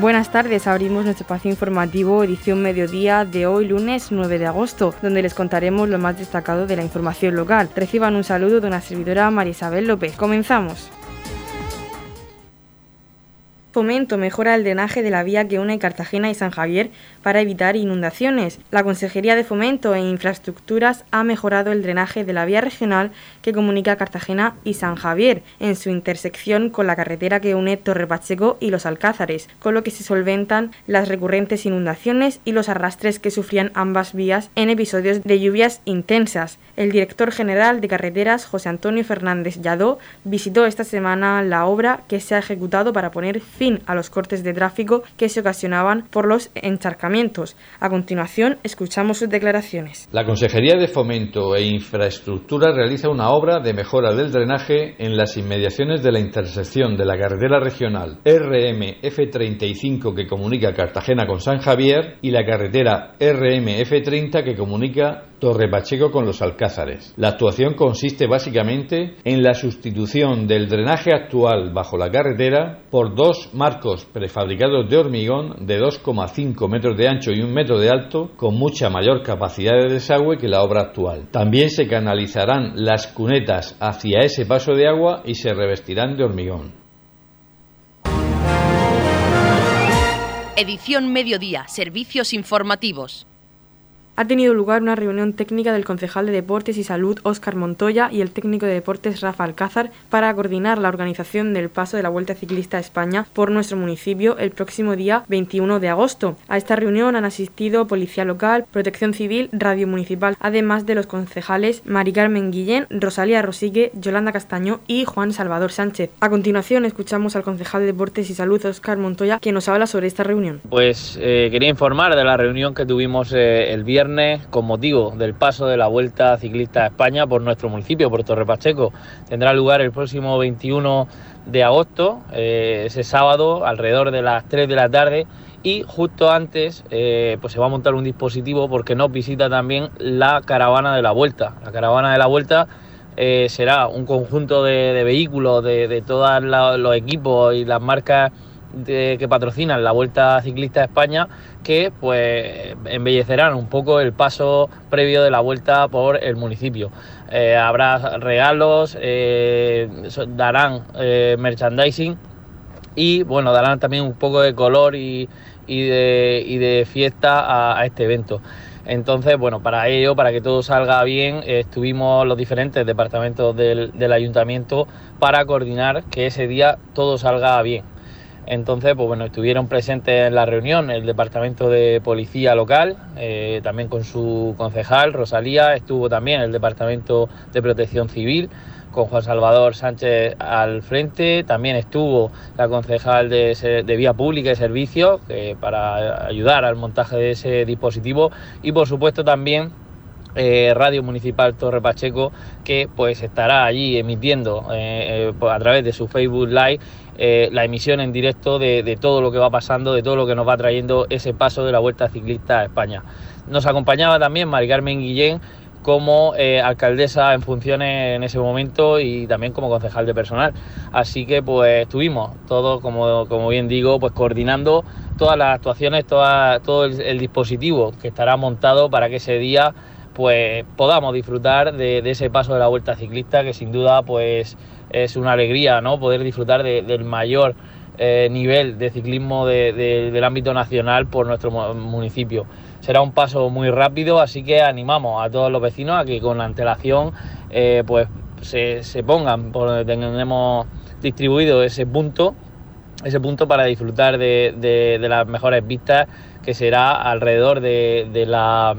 Buenas tardes, abrimos nuestro espacio informativo edición mediodía de hoy lunes 9 de agosto, donde les contaremos lo más destacado de la información local. Reciban un saludo de una servidora María Isabel López. Comenzamos. Fomento mejora el drenaje de la vía que une Cartagena y San Javier para evitar inundaciones. La Consejería de Fomento e Infraestructuras ha mejorado el drenaje de la vía regional que comunica Cartagena y San Javier en su intersección con la carretera que une Torre Pacheco y Los Alcázares, con lo que se solventan las recurrentes inundaciones y los arrastres que sufrían ambas vías en episodios de lluvias intensas. El director general de carreteras, José Antonio Fernández Lladó, visitó esta semana la obra que se ha ejecutado para poner fin a los cortes de tráfico que se ocasionaban por los encharcamientos. A continuación, escuchamos sus declaraciones. La Consejería de Fomento e Infraestructura realiza una obra de mejora del drenaje en las inmediaciones de la intersección de la carretera regional RMF35 que comunica Cartagena con San Javier y la carretera RMF30 que comunica Torre Pacheco con los Alcázares. La actuación consiste básicamente en la sustitución del drenaje actual bajo la carretera por dos marcos prefabricados de hormigón de 2,5 metros de ancho y un metro de alto con mucha mayor capacidad de desagüe que la obra actual. También se canalizarán las cunetas hacia ese paso de agua y se revestirán de hormigón. Edición Mediodía, Servicios Informativos ha tenido lugar una reunión técnica del concejal de Deportes y Salud Óscar Montoya y el técnico de Deportes Rafa Alcázar para coordinar la organización del paso de la Vuelta Ciclista a España por nuestro municipio el próximo día 21 de agosto. A esta reunión han asistido Policía Local, Protección Civil, Radio Municipal, además de los concejales Mari Carmen Guillén, Rosalía Rosigue, Yolanda Castaño y Juan Salvador Sánchez. A continuación escuchamos al concejal de Deportes y Salud Óscar Montoya que nos habla sobre esta reunión. Pues eh, quería informar de la reunión que tuvimos eh, el viernes con motivo del paso de la Vuelta Ciclista a España por nuestro municipio, por Torre Pacheco. Tendrá lugar el próximo 21 de agosto, eh, ese sábado, alrededor de las 3 de la tarde. Y justo antes eh, pues se va a montar un dispositivo porque nos visita también la caravana de la vuelta. La caravana de la vuelta eh, será un conjunto de, vehículos de, de todos los equipos y las marcas que patrocinan la Vuelta Ciclista a España que pues embellecerán un poco el paso previo de la vuelta por el municipio. Eh, habrá regalos, eh, darán eh, merchandising y bueno, darán también un poco de color y, de, fiesta a, este evento. Entonces, bueno, para ello, para que todo salga bien, estuvimos los diferentes departamentos del ayuntamiento para coordinar que ese día todo salga bien. Entonces, pues bueno, estuvieron presentes en la reunión el departamento de policía local, eh, también con su concejal Rosalía, estuvo también el departamento de protección civil con Juan Salvador Sánchez al frente, también estuvo la concejal de, Vía Pública y Servicios para ayudar al montaje de ese dispositivo y por supuesto también eh, Radio Municipal Torre Pacheco que pues estará allí emitiendo eh, a través de su Facebook Live eh, la emisión en directo de, todo lo que va pasando, de todo lo que nos va trayendo ese paso de la Vuelta Ciclista a España. Nos acompañaba también Mari Carmen Guillén como eh, alcaldesa en funciones en ese momento y también como concejal de personal. Así que pues estuvimos todos, como, como bien digo, pues coordinando todas las actuaciones, todo el, dispositivo que estará montado para que ese día pues podamos disfrutar de, de, ese paso de la vuelta ciclista que sin duda pues es una alegría ¿no? poder disfrutar del mayor eh, nivel de ciclismo del ámbito nacional por nuestro municipio. Será un paso muy rápido, así que animamos a todos los vecinos a que con antelación eh, pues se, pongan por donde tenemos distribuido ese punto, ese punto para disfrutar de, las mejores vistas que será alrededor de, la,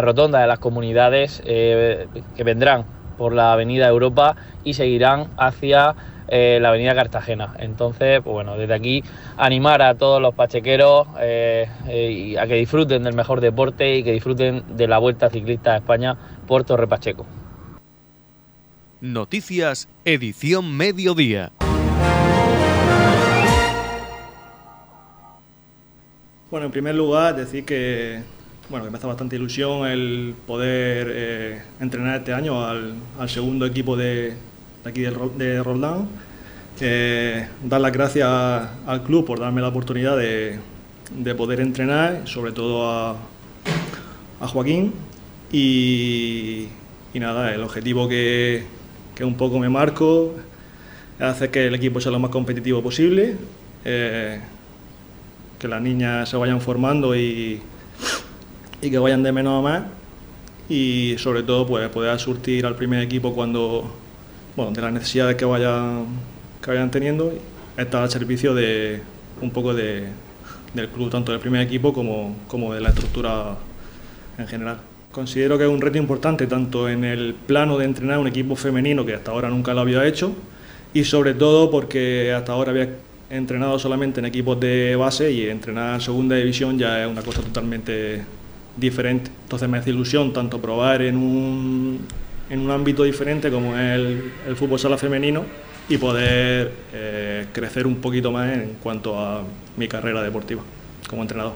rotonda de las comunidades eh, que vendrán por la Avenida Europa y seguirán hacia eh, la Avenida Cartagena. Entonces, pues bueno, desde aquí animar a todos los pachequeros eh, eh, a que disfruten del mejor deporte y que disfruten de la Vuelta Ciclista a España por Torre Pacheco. Noticias, edición mediodía. Bueno, en primer lugar, decir que bueno, que me hace bastante ilusión el poder eh, entrenar este año al, segundo equipo de, aquí de, de Roldán, Eh, dar las gracias al club por darme la oportunidad de, poder entrenar, sobre todo a, Joaquín. Y, nada, el objetivo que, un poco me marco es hacer que el equipo sea lo más competitivo posible, eh, que las niñas se vayan formando y, y que vayan de menos a más. Y sobre todo pues poder surtir al primer equipo cuando bueno de las necesidades que vayan que vayan teniendo estar al servicio de un poco de, del club tanto del primer equipo como, como de la estructura en general. Considero que es un reto importante tanto en el plano de entrenar un equipo femenino que hasta ahora nunca lo había hecho y sobre todo porque hasta ahora había entrenado solamente en equipos de base y entrenar en segunda división ya es una cosa totalmente diferente. Entonces me hace ilusión tanto probar en un, en un ámbito diferente como es el, el fútbol sala femenino y poder eh, crecer un poquito más en cuanto a mi carrera deportiva como entrenador.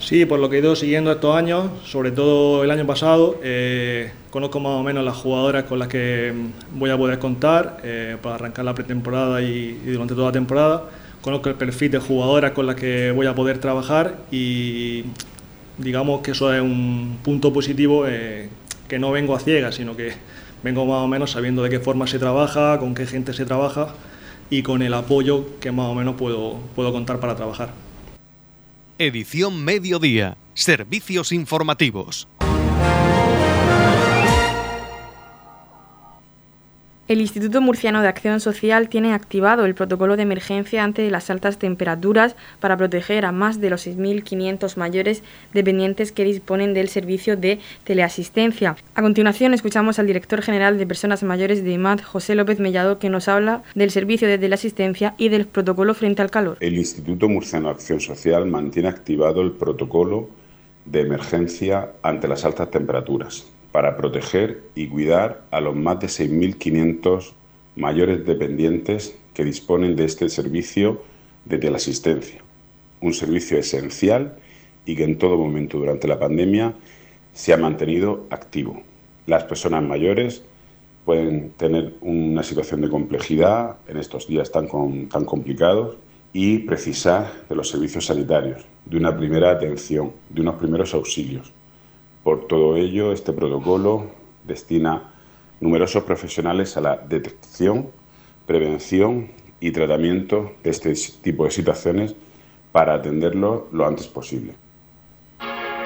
Sí, por lo que he ido siguiendo estos años, sobre todo el año pasado, eh, conozco más o menos las jugadoras con las que voy a poder contar eh, para arrancar la pretemporada y, y, durante toda la temporada. Conozco el perfil de jugadoras con las que voy a poder trabajar y digamos que eso es un punto positivo eh, que no vengo a ciegas, sino que vengo más o menos sabiendo de qué forma se trabaja, con qué gente se trabaja y con el apoyo que más o menos puedo, puedo contar para trabajar. Edición Mediodía. Servicios informativos. El Instituto Murciano de Acción Social tiene activado el protocolo de emergencia ante las altas temperaturas para proteger a más de los 6.500 mayores dependientes que disponen del servicio de teleasistencia. A continuación escuchamos al director general de Personas Mayores de IMAD, José López Mellado, que nos habla del servicio de teleasistencia y del protocolo frente al calor. El Instituto Murciano de Acción Social mantiene activado el protocolo de emergencia ante las altas temperaturas para proteger y cuidar a los más de 6.500 mayores dependientes que disponen de este servicio de teleasistencia, un servicio esencial y que en todo momento durante la pandemia se ha mantenido activo. Las personas mayores pueden tener una situación de complejidad en estos días tan, tan complicados y precisar de los servicios sanitarios, de una primera atención, de unos primeros auxilios por todo ello, este protocolo destina numerosos profesionales a la detección, prevención y tratamiento de este tipo de situaciones para atenderlo lo antes posible.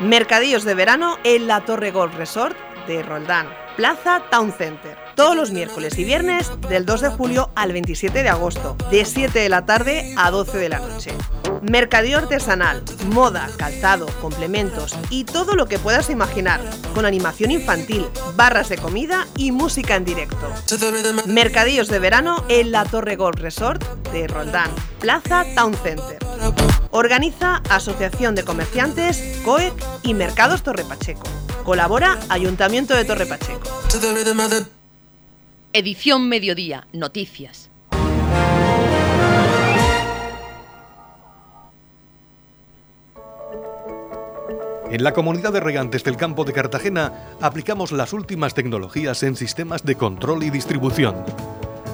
Mercadillos de verano en la Torre Golf Resort de Roldán, Plaza Town Center. Todos los miércoles y viernes del 2 de julio al 27 de agosto, de 7 de la tarde a 12 de la noche. Mercadillo artesanal, moda, calzado, complementos y todo lo que puedas imaginar, con animación infantil, barras de comida y música en directo. Mercadillos de verano en la Torre Golf Resort de Roldán, Plaza Town Center. Organiza Asociación de Comerciantes, COEC y Mercados Torre Pacheco. Colabora Ayuntamiento de Torre Pacheco. Edición Mediodía, Noticias. En la comunidad de regantes del campo de Cartagena aplicamos las últimas tecnologías en sistemas de control y distribución,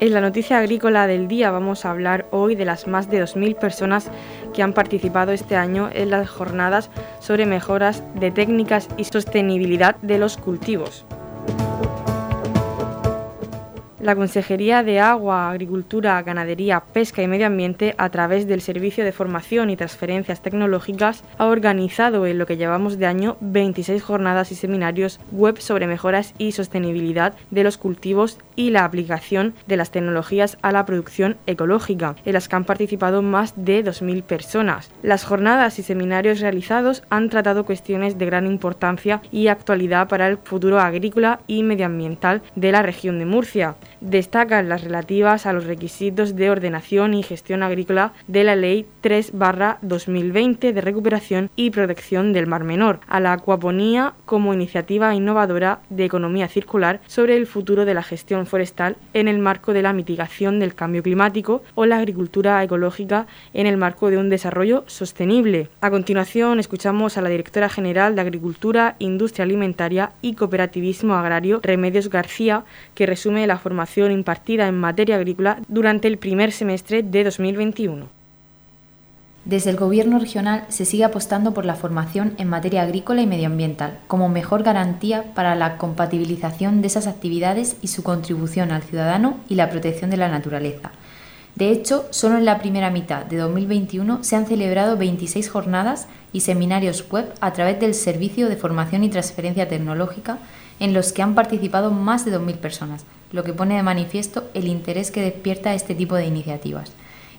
En la noticia agrícola del día vamos a hablar hoy de las más de 2.000 personas que han participado este año en las jornadas sobre mejoras de técnicas y sostenibilidad de los cultivos. La Consejería de Agua, Agricultura, Ganadería, Pesca y Medio Ambiente, a través del Servicio de Formación y Transferencias Tecnológicas, ha organizado en lo que llevamos de año 26 jornadas y seminarios web sobre mejoras y sostenibilidad de los cultivos y la aplicación de las tecnologías a la producción ecológica, en las que han participado más de 2.000 personas. Las jornadas y seminarios realizados han tratado cuestiones de gran importancia y actualidad para el futuro agrícola y medioambiental de la región de Murcia. destacan las relativas a los requisitos de ordenación y gestión agrícola de la Ley 3-2020 de recuperación y protección del Mar Menor, a la acuaponía como iniciativa innovadora de economía circular sobre el futuro de la gestión forestal en el marco de la mitigación del cambio climático o la agricultura ecológica en el marco de un desarrollo sostenible. A continuación, escuchamos a la directora general de Agricultura, Industria Alimentaria y Cooperativismo Agrario, Remedios García, que resume la formación impartida en materia agrícola durante el primer semestre de 2021. Desde el Gobierno regional se sigue apostando por la formación en materia agrícola y medioambiental como mejor garantía para la compatibilización de esas actividades y su contribución al ciudadano y la protección de la naturaleza. De hecho, solo en la primera mitad de 2021 se han celebrado 26 jornadas y seminarios web a través del Servicio de Formación y Transferencia Tecnológica en los que han participado más de 2.000 personas, lo que pone de manifiesto el interés que despierta este tipo de iniciativas.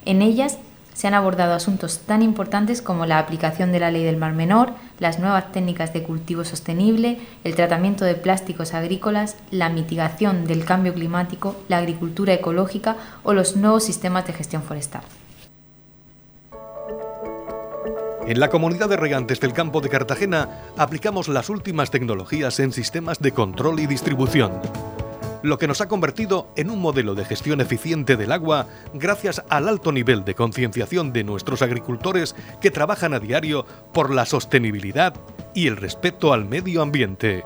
En ellas se han abordado asuntos tan importantes como la aplicación de la ley del mar menor, las nuevas técnicas de cultivo sostenible, el tratamiento de plásticos agrícolas, la mitigación del cambio climático, la agricultura ecológica o los nuevos sistemas de gestión forestal. En la comunidad de regantes del campo de Cartagena aplicamos las últimas tecnologías en sistemas de control y distribución lo que nos ha convertido en un modelo de gestión eficiente del agua gracias al alto nivel de concienciación de nuestros agricultores que trabajan a diario por la sostenibilidad y el respeto al medio ambiente.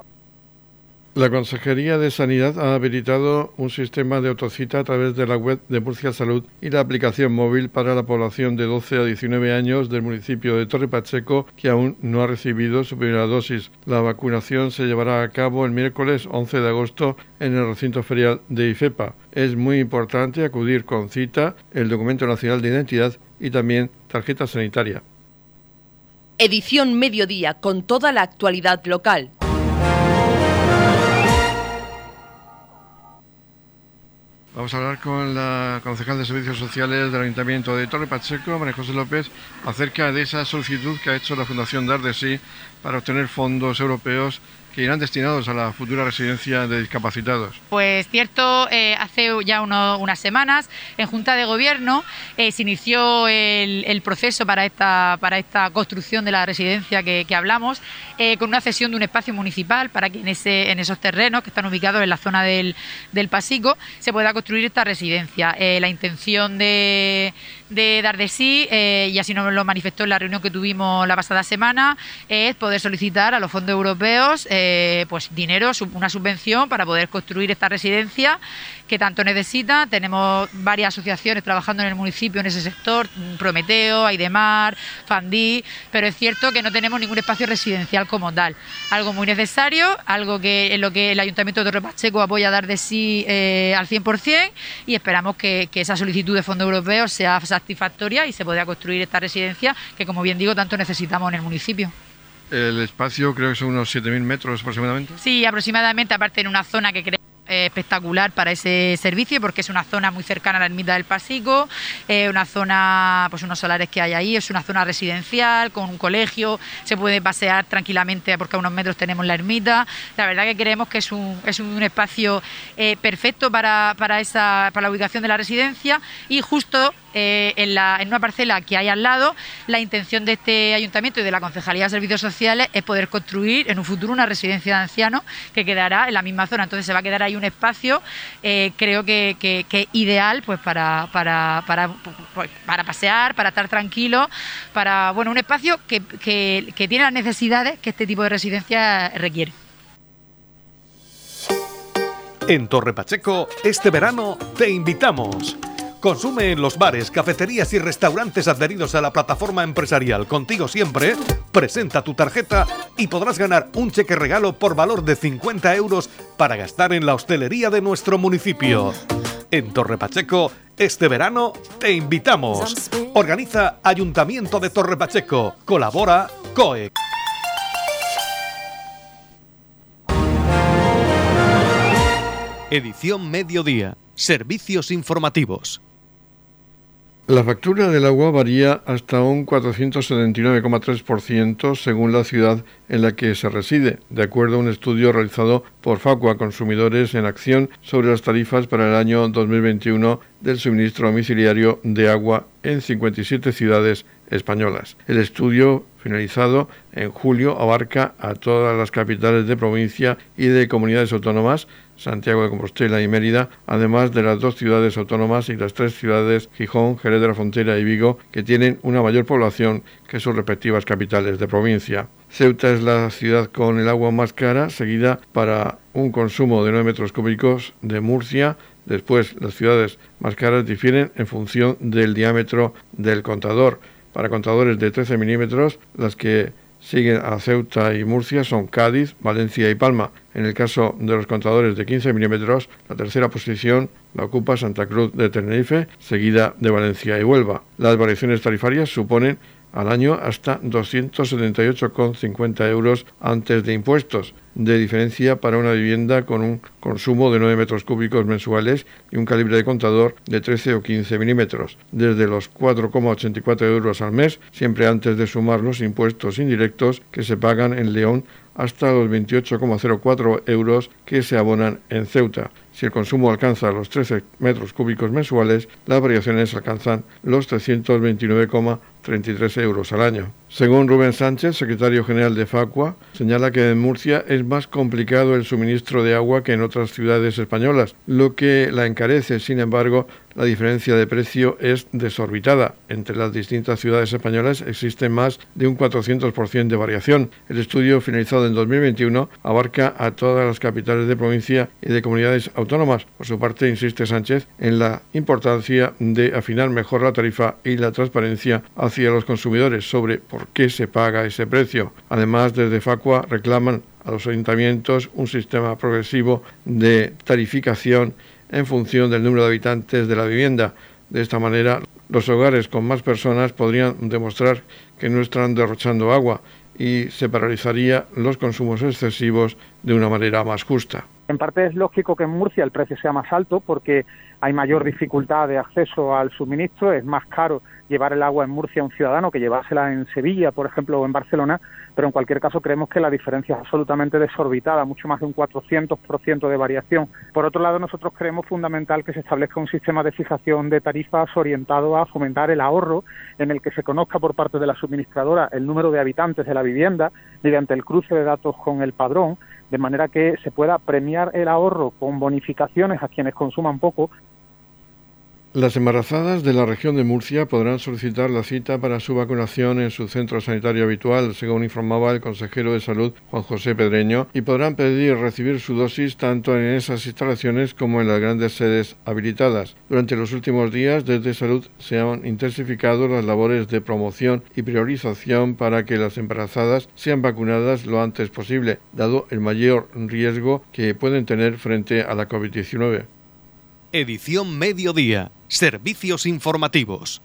La Consejería de Sanidad ha habilitado un sistema de autocita a través de la web de Murcia Salud y la aplicación móvil para la población de 12 a 19 años del municipio de Torre Pacheco que aún no ha recibido su primera dosis. La vacunación se llevará a cabo el miércoles 11 de agosto en el recinto ferial de IFEPA. Es muy importante acudir con cita, el documento nacional de identidad y también tarjeta sanitaria. Edición Mediodía con toda la actualidad local. Vamos a hablar con la concejal de Servicios Sociales del Ayuntamiento de Torre Pacheco, María José López, acerca de esa solicitud que ha hecho la Fundación Dardesí para obtener fondos europeos que irán destinados a la futura residencia de discapacitados. Pues cierto, eh, hace ya unas semanas en Junta de Gobierno eh, se inició el, proceso para esta, para esta construcción de la residencia que, hablamos, eh, con una cesión de un espacio municipal para que en, ese, en esos terrenos que están ubicados en la zona del, del Pasico se pueda construir esta residencia. la intención de de dar de sí, eh, y así nos lo manifestó en la reunión que tuvimos la pasada semana, es poder solicitar a los fondos europeos eh, pues dinero, una subvención para poder construir esta residencia que tanto necesita. Tenemos varias asociaciones trabajando en el municipio en ese sector, Prometeo, Aidemar, Fandí, pero es cierto que no tenemos ningún espacio residencial como tal. Algo muy necesario, algo que en lo que el Ayuntamiento de Torre Pacheco apoya a dar de sí eh, al 100% y esperamos que, que esa solicitud de fondos europeos sea satisfactoria y se pueda construir esta residencia que, como bien digo, tanto necesitamos en el municipio. El espacio creo que son unos 7.000 metros aproximadamente. Sí, aproximadamente, aparte en una zona que creemos eh, espectacular para ese servicio porque es una zona muy cercana a la ermita del Pasico, eh, una zona, pues unos solares que hay ahí, es una zona residencial con un colegio, se puede pasear tranquilamente porque a unos metros tenemos la ermita. La verdad que creemos que es un, es un espacio eh, perfecto para, para, esa, para la ubicación de la residencia y justo eh, en, la, en, una parcela que hay al lado, la intención de este ayuntamiento y de la Concejalía de Servicios Sociales es poder construir en un futuro una residencia de ancianos que quedará en la misma zona. Entonces se va a quedar ahí un espacio, eh, creo que, que, ideal pues para, para, pues, para, pasear, para estar tranquilo, para bueno un espacio que, que tiene las necesidades que este tipo de residencia requiere. En Torre Pacheco, este verano te invitamos. Consume en los bares, cafeterías y restaurantes adheridos a la plataforma empresarial Contigo Siempre, presenta tu tarjeta y podrás ganar un cheque regalo por valor de 50 euros para gastar en la hostelería de nuestro municipio. En Torre Pacheco, este verano te invitamos. Organiza Ayuntamiento de Torre Pacheco. Colabora COEC. Edición Mediodía. Servicios informativos. La factura del agua varía hasta un 479,3% según la ciudad en la que se reside, de acuerdo a un estudio realizado por Facua Consumidores en Acción sobre las tarifas para el año 2021 del suministro domiciliario de agua en 57 ciudades españolas. El estudio finalizado en julio abarca a todas las capitales de provincia y de comunidades autónomas, Santiago de Compostela y Mérida, además de las dos ciudades autónomas y las tres ciudades Gijón, Jerez de la Frontera y Vigo, que tienen una mayor población que sus respectivas capitales de provincia. Ceuta es la ciudad con el agua más cara, seguida para un consumo de 9 metros cúbicos de Murcia, Después, las ciudades más caras difieren en función del diámetro del contador. Para contadores de 13 milímetros, las que siguen a Ceuta y Murcia son Cádiz, Valencia y Palma. En el caso de los contadores de 15 milímetros, la tercera posición la ocupa Santa Cruz de Tenerife, seguida de Valencia y Huelva. Las variaciones tarifarias suponen al año hasta 278,50 euros antes de impuestos de diferencia para una vivienda con un consumo de 9 metros cúbicos mensuales y un calibre de contador de 13 o 15 milímetros, desde los 4,84 euros al mes, siempre antes de sumar los impuestos indirectos que se pagan en León hasta los 28,04 euros que se abonan en Ceuta. Si el consumo alcanza los 13 metros cúbicos mensuales, las variaciones alcanzan los 329,33 euros al año. Según Rubén Sánchez, secretario general de Facua, señala que en Murcia es más complicado el suministro de agua que en otras ciudades españolas, lo que la encarece. Sin embargo, la diferencia de precio es desorbitada. Entre las distintas ciudades españolas existe más de un 400% de variación. El estudio finalizado en 2021 abarca a todas las capitales de provincia y de comunidades autónomas. Por su parte, insiste Sánchez en la importancia de afinar mejor la tarifa y la transparencia hacia los consumidores sobre por qué se paga ese precio. Además, desde Facua reclaman a los ayuntamientos un sistema progresivo de tarificación en función del número de habitantes de la vivienda. De esta manera, los hogares con más personas podrían demostrar que no están derrochando agua y se paralizaría los consumos excesivos de una manera más justa. En parte es lógico que en Murcia el precio sea más alto porque hay mayor dificultad de acceso al suministro, es más caro llevar el agua en Murcia a un ciudadano que llevársela en Sevilla, por ejemplo, o en Barcelona, pero en cualquier caso creemos que la diferencia es absolutamente desorbitada, mucho más de un 400% de variación. Por otro lado, nosotros creemos fundamental que se establezca un sistema de fijación de tarifas orientado a fomentar el ahorro, en el que se conozca por parte de la suministradora el número de habitantes de la vivienda mediante el cruce de datos con el padrón, de manera que se pueda premiar el ahorro con bonificaciones a quienes consuman poco las embarazadas de la región de Murcia podrán solicitar la cita para su vacunación en su centro sanitario habitual, según informaba el consejero de Salud Juan José Pedreño, y podrán pedir recibir su dosis tanto en esas instalaciones como en las grandes sedes habilitadas. Durante los últimos días, desde Salud se han intensificado las labores de promoción y priorización para que las embarazadas sean vacunadas lo antes posible, dado el mayor riesgo que pueden tener frente a la COVID-19. Edición Mediodía. Servicios informativos.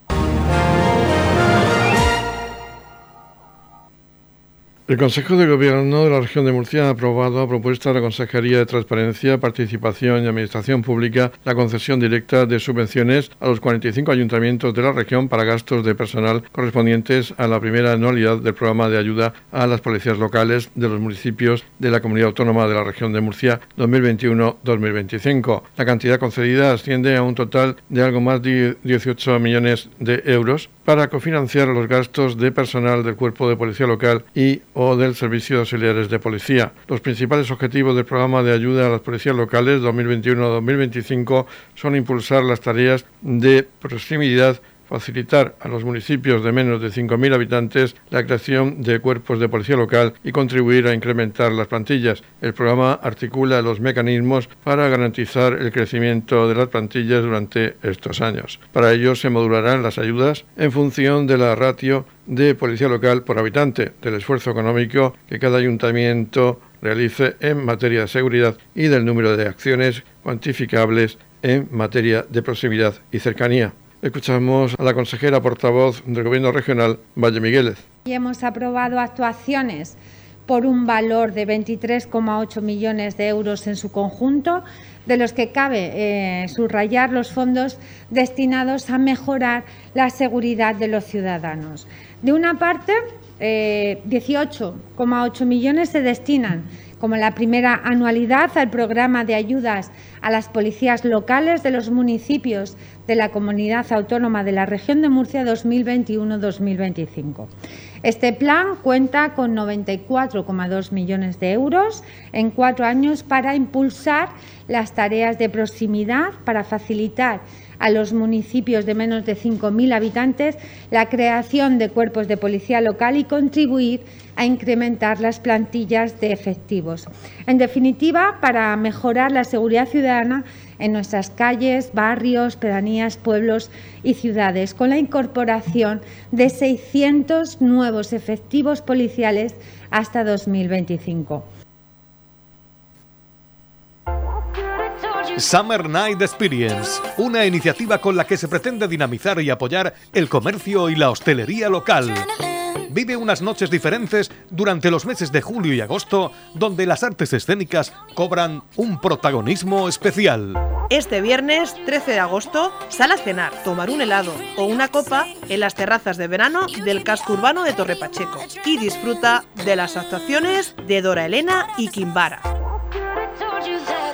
El Consejo de Gobierno de la Región de Murcia ha aprobado a propuesta de la Consejería de Transparencia, Participación y Administración Pública la concesión directa de subvenciones a los 45 ayuntamientos de la región para gastos de personal correspondientes a la primera anualidad del programa de ayuda a las policías locales de los municipios de la Comunidad Autónoma de la Región de Murcia 2021-2025. La cantidad concedida asciende a un total de algo más de 18 millones de euros para cofinanciar los gastos de personal del Cuerpo de Policía Local y o del Servicio de Auxiliares de Policía. Los principales objetivos del programa de ayuda a las policías locales 2021-2025 son impulsar las tareas de proximidad facilitar a los municipios de menos de 5.000 habitantes la creación de cuerpos de policía local y contribuir a incrementar las plantillas. El programa articula los mecanismos para garantizar el crecimiento de las plantillas durante estos años. Para ello se modularán las ayudas en función de la ratio de policía local por habitante, del esfuerzo económico que cada ayuntamiento realice en materia de seguridad y del número de acciones cuantificables en materia de proximidad y cercanía. Escuchamos a la consejera portavoz del Gobierno regional, Valle Migueles. Y hemos aprobado actuaciones por un valor de 23,8 millones de euros en su conjunto, de los que cabe eh, subrayar los fondos destinados a mejorar la seguridad de los ciudadanos. De una parte, 18,8 millones se destinan como la primera anualidad al programa de ayudas a las policías locales de los municipios de la Comunidad Autónoma de la Región de Murcia 2021-2025. Este plan cuenta con 94,2 millones de euros en cuatro años para impulsar las tareas de proximidad, para facilitar a los municipios de menos de 5.000 habitantes la creación de cuerpos de policía local y contribuir a incrementar las plantillas de efectivos. En definitiva, para mejorar la seguridad ciudadana en nuestras calles, barrios, pedanías, pueblos y ciudades, con la incorporación de 600 nuevos efectivos policiales hasta 2025. Summer Night Experience, una iniciativa con la que se pretende dinamizar y apoyar el comercio y la hostelería local. Vive unas noches diferentes durante los meses de julio y agosto, donde las artes escénicas cobran un protagonismo especial. Este viernes 13 de agosto, sal a cenar, tomar un helado o una copa en las terrazas de verano del casco urbano de Torre Pacheco y disfruta de las actuaciones de Dora Elena y Kimbara.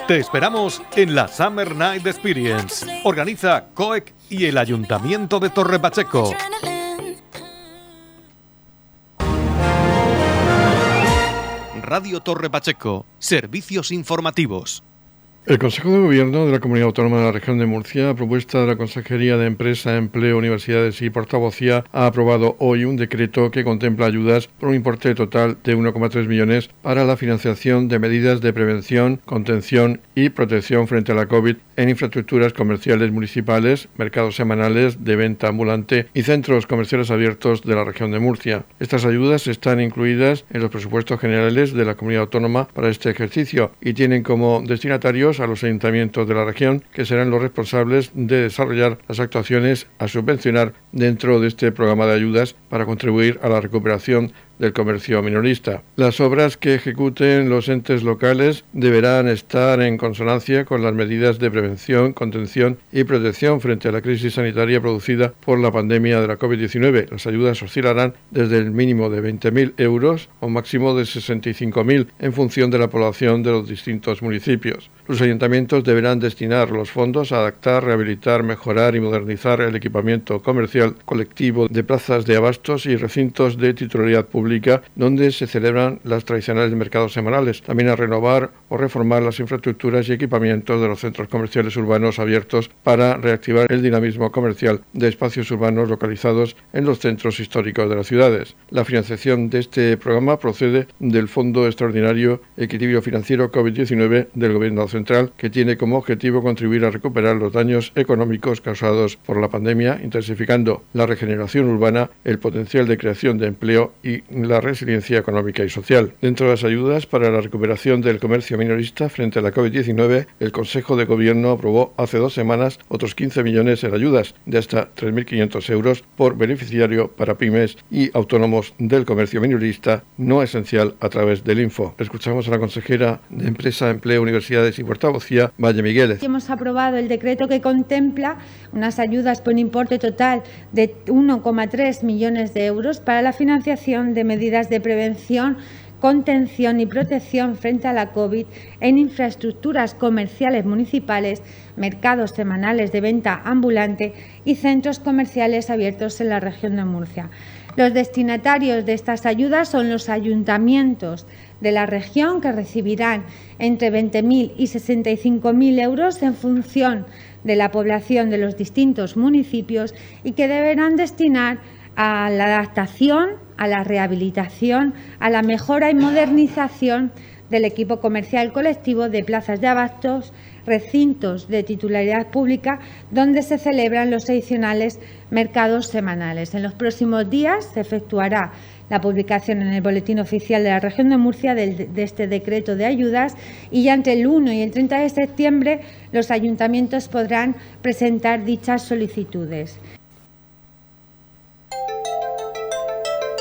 Te esperamos en la Summer Night Experience. Organiza COEC y el Ayuntamiento de Torre Pacheco. Radio Torre Pacheco, servicios informativos. El Consejo de Gobierno de la Comunidad Autónoma de la Región de Murcia, a propuesta de la Consejería de Empresa, Empleo, Universidades y Portavocía, ha aprobado hoy un decreto que contempla ayudas por un importe total de 1,3 millones para la financiación de medidas de prevención, contención y protección frente a la COVID en infraestructuras comerciales municipales, mercados semanales de venta ambulante y centros comerciales abiertos de la región de Murcia. Estas ayudas están incluidas en los presupuestos generales de la Comunidad Autónoma para este ejercicio y tienen como destinatarios a los ayuntamientos de la región, que serán los responsables de desarrollar las actuaciones a subvencionar dentro de este programa de ayudas para contribuir a la recuperación del comercio minorista. Las obras que ejecuten los entes locales deberán estar en consonancia con las medidas de prevención, contención y protección frente a la crisis sanitaria producida por la pandemia de la COVID-19. Las ayudas oscilarán desde el mínimo de 20.000 euros un máximo de 65.000 en función de la población de los distintos municipios. Los ayuntamientos deberán destinar los fondos a adaptar, rehabilitar, mejorar y modernizar el equipamiento comercial colectivo de plazas de abastos y recintos de titularidad pública donde se celebran las tradicionales mercados semanales, también a renovar o reformar las infraestructuras y equipamientos de los centros comerciales urbanos abiertos para reactivar el dinamismo comercial de espacios urbanos localizados en los centros históricos de las ciudades. La financiación de este programa procede del Fondo Extraordinario Equilibrio Financiero COVID-19 del Gobierno Central, que tiene como objetivo contribuir a recuperar los daños económicos causados por la pandemia, intensificando la regeneración urbana, el potencial de creación de empleo y la resiliencia económica y social. Dentro de las ayudas para la recuperación del comercio minorista frente a la COVID-19, el Consejo de Gobierno aprobó hace dos semanas otros 15 millones en ayudas de hasta 3.500 euros por beneficiario para pymes y autónomos del comercio minorista no esencial a través del Info. Escuchamos a la consejera de Empresa, Empleo, Universidades y Portavocía, Valle Migueles. Hemos aprobado el decreto que contempla unas ayudas por un importe total de 1,3 millones de euros para la financiación de medidas de prevención, contención y protección frente a la COVID en infraestructuras comerciales municipales, mercados semanales de venta ambulante y centros comerciales abiertos en la región de Murcia. Los destinatarios de estas ayudas son los ayuntamientos de la región que recibirán entre 20.000 y 65.000 euros en función de la población de los distintos municipios y que deberán destinar a la adaptación, a la rehabilitación, a la mejora y modernización del equipo comercial colectivo de plazas de abastos, recintos de titularidad pública donde se celebran los adicionales mercados semanales. En los próximos días se efectuará la publicación en el Boletín Oficial de la Región de Murcia de, este decreto de ayudas y ya entre el 1 y el 30 de septiembre los ayuntamientos podrán presentar dichas solicitudes.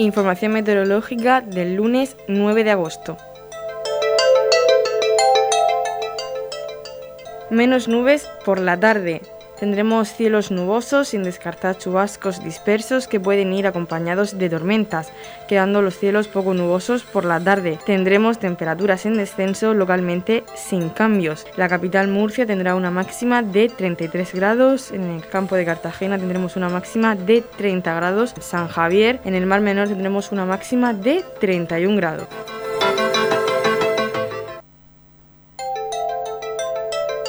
Información meteorológica del lunes 9 de agosto. Menos nubes por la tarde, Tendremos cielos nubosos sin descartar chubascos dispersos que pueden ir acompañados de tormentas, quedando los cielos poco nubosos por la tarde. Tendremos temperaturas en descenso localmente sin cambios. La capital Murcia tendrá una máxima de 33 grados, en el campo de Cartagena tendremos una máxima de 30 grados, San Javier en el Mar Menor tendremos una máxima de 31 grados.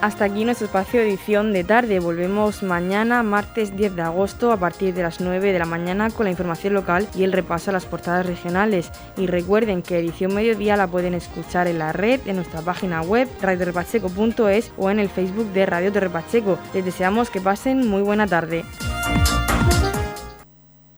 Hasta aquí nuestro espacio edición de tarde. Volvemos mañana, martes 10 de agosto, a partir de las 9 de la mañana con la información local y el repaso a las portadas regionales. Y recuerden que edición mediodía la pueden escuchar en la red, en nuestra página web, radiorepacheco.es o en el Facebook de Radio Torre Pacheco. Les deseamos que pasen muy buena tarde.